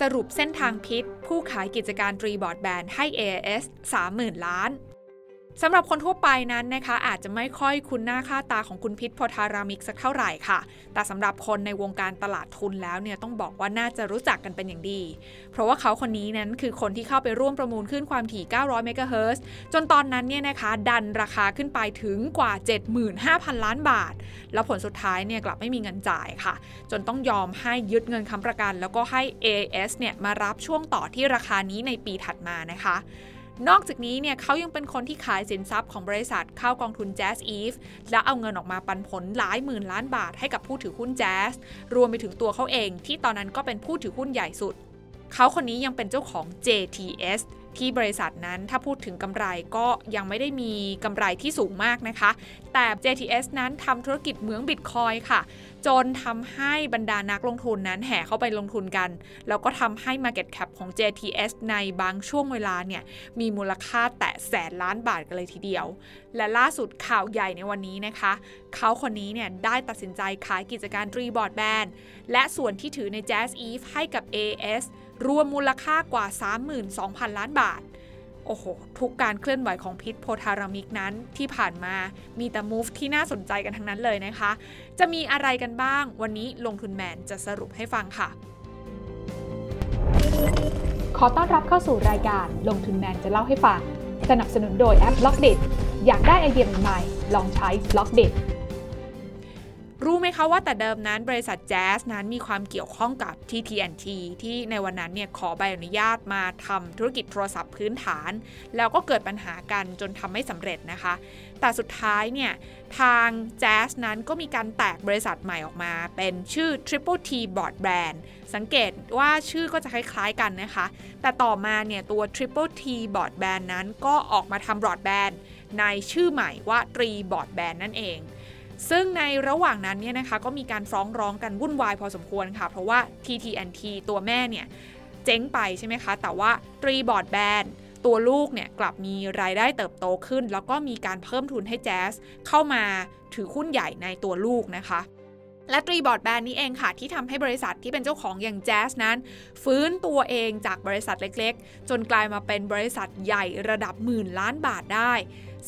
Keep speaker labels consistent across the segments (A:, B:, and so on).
A: สรุปเส้นทางพิษ ผู้ขายกิจการตรีบอร์ดแบนด์ให้ AIS 30,000 ล้าน สำหรับคนทั่วไปนั้นนะคะ อาจจะไม่ค่อยคุ้นหน้าค่าตาของคุณพิษโพธารามิกสักเท่าไหร่ค่ะ แต่สำหรับคนในวงการตลาดทุนแล้วเนี่ยต้องบอกว่าน่าจะรู้จักกันเป็นอย่างดี เพราะว่าเขาคนนี้นั้นคือคนที่เข้าไปร่วมประมูลขึ้นความถี่ 900 เมกะเฮิรตซ์จนตอนนั้นเนี่ยนะคะ ดันราคาขึ้นไปถึงกว่า 75,000 ล้านบาท แล้วผลสุดท้ายเนี่ยกลับไม่มีเงินจ่ายค่ะ จนต้องยอมให้ยึดเงินค้ำประกัน แล้วก็ให้ AS เนี่ยมารับช่วงต่อที่ราคานี้ในปีถัดมานะคะ นอกจากนี้เนี่ยเขายังเป็นคนที่ขายสินทรัพย์ของบริษัทเข้ากองทุน Jazz Eve และเอาเงินออกมาปันผลหลายหมื่นล้านบาทให้กับผู้ถือหุ้น Jazz รวมไปถึงตัวเขาเองที่ตอนนั้นก็เป็นผู้ถือหุ้นใหญ่สุด เขาคนนี้ยังเป็นเจ้าของ JTS ที่บริษัทนั้นถ้าพูดถึงกำไรก็ยังไม่ได้มีกำไรที่สูงมากนะคะ แต่ JTS นั้นทำธุรกิจเหมืองบิตคอยค่ะ จนทำให้บรรดานักลงทุนนั้นแห่เข้าไปลงทุนกัน แล้วก็ทำให้ Market Cap ของ JTS ในบางช่วงเวลาเนี่ยมีมูลค่าแตะแสนล้านบาทกันเลยทีเดียว และล่าสุดข่าวใหญ่ในวันนี้นะคะ เขาคนนี้เนี่ยได้ตัดสินใจขายกิจการรีบอร์ดแบนและส่วนที่ถือใน Jazz Eve ให้กับ AS รวมมูลค่ากว่า 32,000 ล้านบาท โอ้โห ทุกการเคลื่อนไหวของพิชญ์ โพธารามิกนั้นที่ผ่านมามีแต่ move ที่น่าสนใจกันทั้งนั้นเลยนะคะ จะมีอะไรกันบ้าง วันนี้ลงทุนแมนจะสรุปให้ฟังค่ะ
B: ขอต้อนรับเข้าสู่รายการลงทุนแมนจะเล่าให้ฟัง สนับสนุนโดยแอป Blockdit อยากได้ไอเดียใหม่ลองใช้ Blockdit
A: รู้ไหมคะว่าแต่เดิมนั้นบริษัท JAS นั้นมีความเกี่ยวข้องกับ TT&T ที่ในวันนั้นเนี่ยขอใบอนุญาตมาทำธุรกิจโทรศัพท์พื้นฐาน แล้วก็เกิดปัญหากันจนทำไม่สำเร็จนะคะ แต่สุดท้ายเนี่ยทางแจ๊สนั้นก็มีการแตกบริษัทใหม่ออกมา เป็นชื่อ Triple T Board Brand สังเกตว่าชื่อก็จะคล้ายๆกันนะคะ แต่ต่อมาเนี่ยตัว Triple T Board Band นั้นก็ออกมาทำบอร์ดแบนในชื่อใหม่ว่าตรีบอร์ดแบนนั่นเอง ซึ่งในระหว่างนั้นเนี่ยนะคะก็มีการฟ้องร้องกันวุ่นวายพอสมควรค่ะ เพราะว่า TTNT ตัวแม่เนี่ยเจ๊งไปใช่ไหมคะ แต่ว่าตรีบอร์ดแบนตัวลูกเนี่ยกลับมีรายได้เติบโตขึ้น แล้วก็มีการเพิ่มทุนให้แจ๊สเข้ามาถือหุ้นใหญ่ในตัวลูกนะคะ และตรีบอร์ดแบนนี้เองค่ะ ที่ทำให้บริษัทที่เป็นเจ้าของอย่างแจ๊สนั้น ฟื้นตัวเองจากบริษัทเล็กๆ จนกลายมาเป็นบริษัทใหญ่ระดับหมื่นล้านบาทได้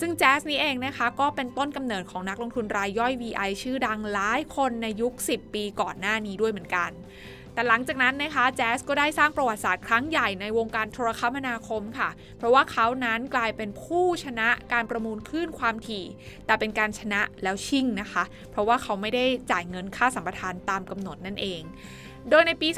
A: ซึ่งแจ๊สนี้เองนะคะ ก็เป็นต้นกำเนิดของนักลงทุนรายย่อย VI ชื่อดังหลายคนในยุค 10 ปีก่อนหน้านี้ด้วยเหมือนกัน แต่หลังจากนั้นนะคะแจ๊สก็ได้สร้างประวัติศาสตร์ครั้งใหญ่ในวงการโทรคมนาคมค่ะ เพราะว่าเขานั้นกลายเป็นผู้ชนะการประมูลคลื่นความถี่ แต่เป็นการชนะแล้วชิ่งนะคะ เพราะว่าเขาไม่ได้จ่ายเงินค่าสัมปทานตามกำหนดนั่นเอง โดยในปี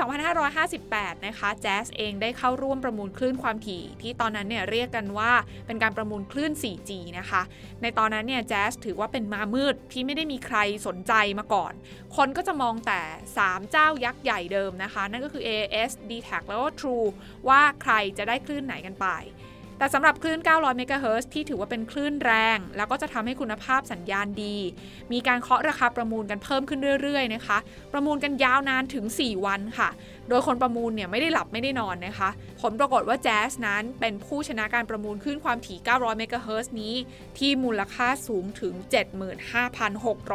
A: 2558 นะคะ แจ๊สเองได้เข้าร่วมประมูลคลื่นความถี่ ที่ตอนนั้นเนี่ยเรียกกันว่าเป็นการประมูลคลื่น 4G นะคะ ในตอนนั้นเนี่ยแจ๊สถือว่าเป็นมามืดที่ไม่ได้มีใครสนใจมาก่อน คนก็จะมองแต่ 3 เจ้ายักษ์ใหญ่เดิมนะคะ นั่นก็คือ AS d t a c แล้วก็ True ว่าใครจะได้คลื่นไหนกันไป แต่สำหรับคลื่น 900 เมกะเฮิร์ที่ถือว่าเป็นคลื่นแรง แล้วก็จะทำให้คุณภาพสัญญาณดี มีการเคาะราคาประมูลกันเพิ่มขึ้นเรื่อยๆนะคะ ประมูลกันยาวนานถึง 4 วันค่ะ โดยคนประมูลเนี่ยไม่ได้หลับไม่ได้นอนนะคะ ผลปรากฏว่าแจ๊สนั้นเป็นผู้ชนะการประมูลคลื่นความถี่ 900 เมกะเฮิร์นี้ ที่มูลค่าสูงถึง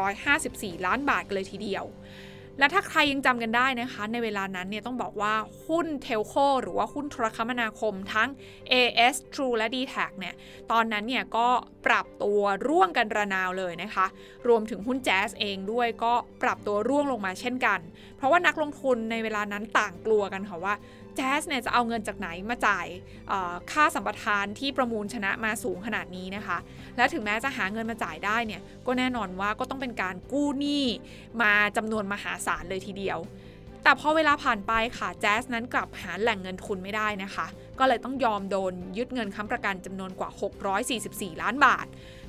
A: 75,654 ล้านบาทเลยทีเดียว และถ้าใครยังจำกันได้นะคะ ในเวลานั้นเนี่ยต้องบอกว่าหุ้นเทลโคหรือว่าหุ้นโทรคมนาคมทั้ง AS True และ d t แทเนี่ยตอนนั้นเนี่ยก็ปรับตัวร่วงกันระนาวเลยนะคะ รวมถึงหุ้นแจ๊สเองด้วยก็ปรับตัวร่วงลงมาเช่นกัน เพราะว่านักลงทุนในเวลานั้นต่างกลัวกันค่ะว่า แจ๊สเนี่ยจะเอาเงินจากไหนมาจ่ายค่าสัมปทานที่ประมูลชนะมาสูงขนาดนี้นะคะ และถึงแม้จะหาเงินมาจ่ายได้เนี่ยก็แน่นอนว่าก็ต้องเป็นการกู้หนี้มาจำนวนมหาศาลเลยทีเดียว แต่พอเวลาผ่านไปค่ะแจ๊สนั้นกลับหาแหล่งเงินทุนไม่ได้นะคะ ก็เลยต้องยอมโดนยึดเงินค้ำประกันจำนวนกว่า 644 ล้านบาท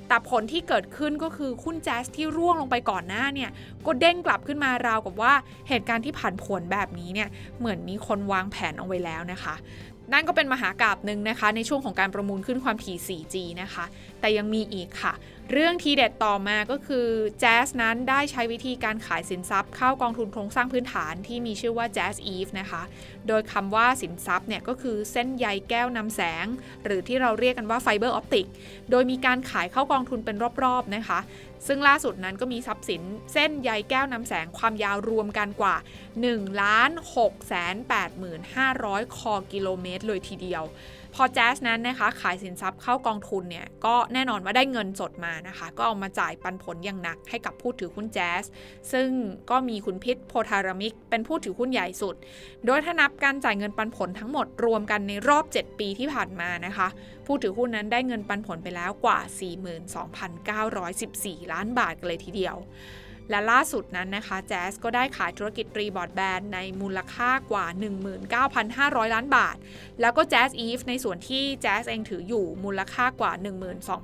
A: แต่ผลที่เกิดขึ้นก็คือหุ้นแจ๊สที่ร่วงลงไปก่อนหน้าเนี่ยก็เด้งกลับขึ้นมาราวกับว่าเหตุการณ์ที่ผันผวนแบบนี้เนี่ยเหมือนมีคนวางแผนเอาไว้แล้วนะคะนั่นก็เป็นมหากราบหนึ่งนะคะ ในช่วงของการประมูลขึ้นความถี่ 4G นะคะ แต่ยังมีอีกค่ะ เรื่องทีเด็ดต่อมาก็คือแจ๊สนั้นได้ใช้วิธีการขายสินทรัพย์ เข้ากองทุนโครงสร้างพื้นฐานที่มีชื่อว่า Jazz Eve นะคะ โดยคำว่าสินทรัพย์เนี่ยก็คือเส้นใยแก้วนำแสง หรือที่เราเรียกกันว่าไฟเบอร์ออปติก โดยมีการขายเข้ากองทุนเป็นรอบๆนะคะ ซึ่งล่าสุดนั้นก็มีทรัพย์สินเส้นใยแก้วนำแสงความยาวรวมกันกว่า1ล้าน6 8 5 0 0 คอกิโลเมตรเลยทีเดียว พอแจ๊สนั้นนะคะขายสินทรัพย์เข้ากองทุนเนี่ยก็แน่นอนว่าได้เงินสดมานะคะ ก็เอามาจ่ายปันผลอย่างหนักให้กับผู้ถือหุ้นแจ๊สซึ่งก็มีคุณพิษโพธารามิก เป็นผู้ถือหุ้นใหญ่สุด โดยถ้านับการจ่ายเงินปันผลทั้งหมดรวมกันในรอบ 7 ปีที่ผ่านมานะคะ ผู้ถือหุ้นนั้นได้เงินปันผลไปแล้วกว่า 42,914 ล้านบาทกันเลยทีเดียว และล่าสุดนั้นนะคะแจ๊สก็ได้ขายธุรกิจรีบอร์ดแบนด์ในมูลค่ากว่า 19,500 ล้านบาท แล้วก็แจ๊สอีฟในส่วนที่แจ๊สเองถืออยู่มูลค่ากว่า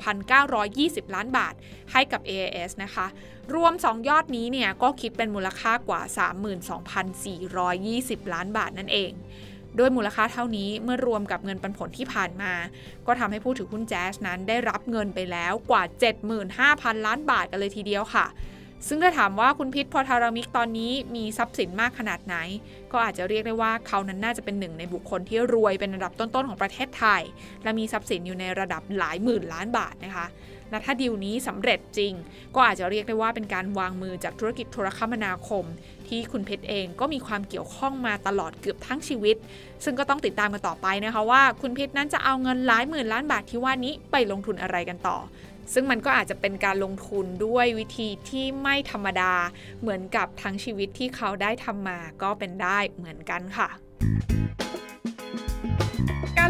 A: 12,920 ล้านบาท ให้กับ AIS นะคะ รวม 2 ยอดนี้เนี่ยก็คิดเป็นมูลค่ากว่า 32,420 ล้านบาทนั่นเองด้วยมูลค่าเท่านี้เมื่อรวมกับเงินปันผลที่ผ่านมา ก็ทำให้ผู้ถือหุ้นแจ๊สนั้นได้รับเงินไปแล้วกว่า 75,000 ล้านบาทกันเลยทีเดียวค่ะ ซึ่งถ้าถามว่าคุณพิษพอทารามิกตอนนี้มีทรัพย์สินมากขนาดไหน ก็อาจจะเรียกได้ว่าเขานั้นน่าจะเป็นหนึ่งในบุคคลที่รวยเป็นระดับต้นๆของประเทศไทย และมีทรัพย์สินอยู่ในระดับหลายหมื่นล้านบาทนะคะ และถ้าดีลนี้สำเร็จจริง ก็อาจจะเรียกได้ว่าเป็นการวางมือจากธุรกิจโทรคมนาคม ที่คุณเพชรเองก็มีความเกี่ยวข้องมาตลอดเกือบทั้งชีวิต ซึ่งก็ต้องติดตามกันต่อไปนะคะว่า คุณเพชรนั้นจะเอาเงินหลายหมื่นล้านบาทที่ว่านี้ไปลงทุนอะไรกันต่อซึ่งมันก็อาจจะเป็นการลงทุนด้วยวิธีที่ไม่ธรรมดา เหมือนกับทั้งชีวิตที่เขาได้ทำมาก็เป็นได้เหมือนกันค่ะ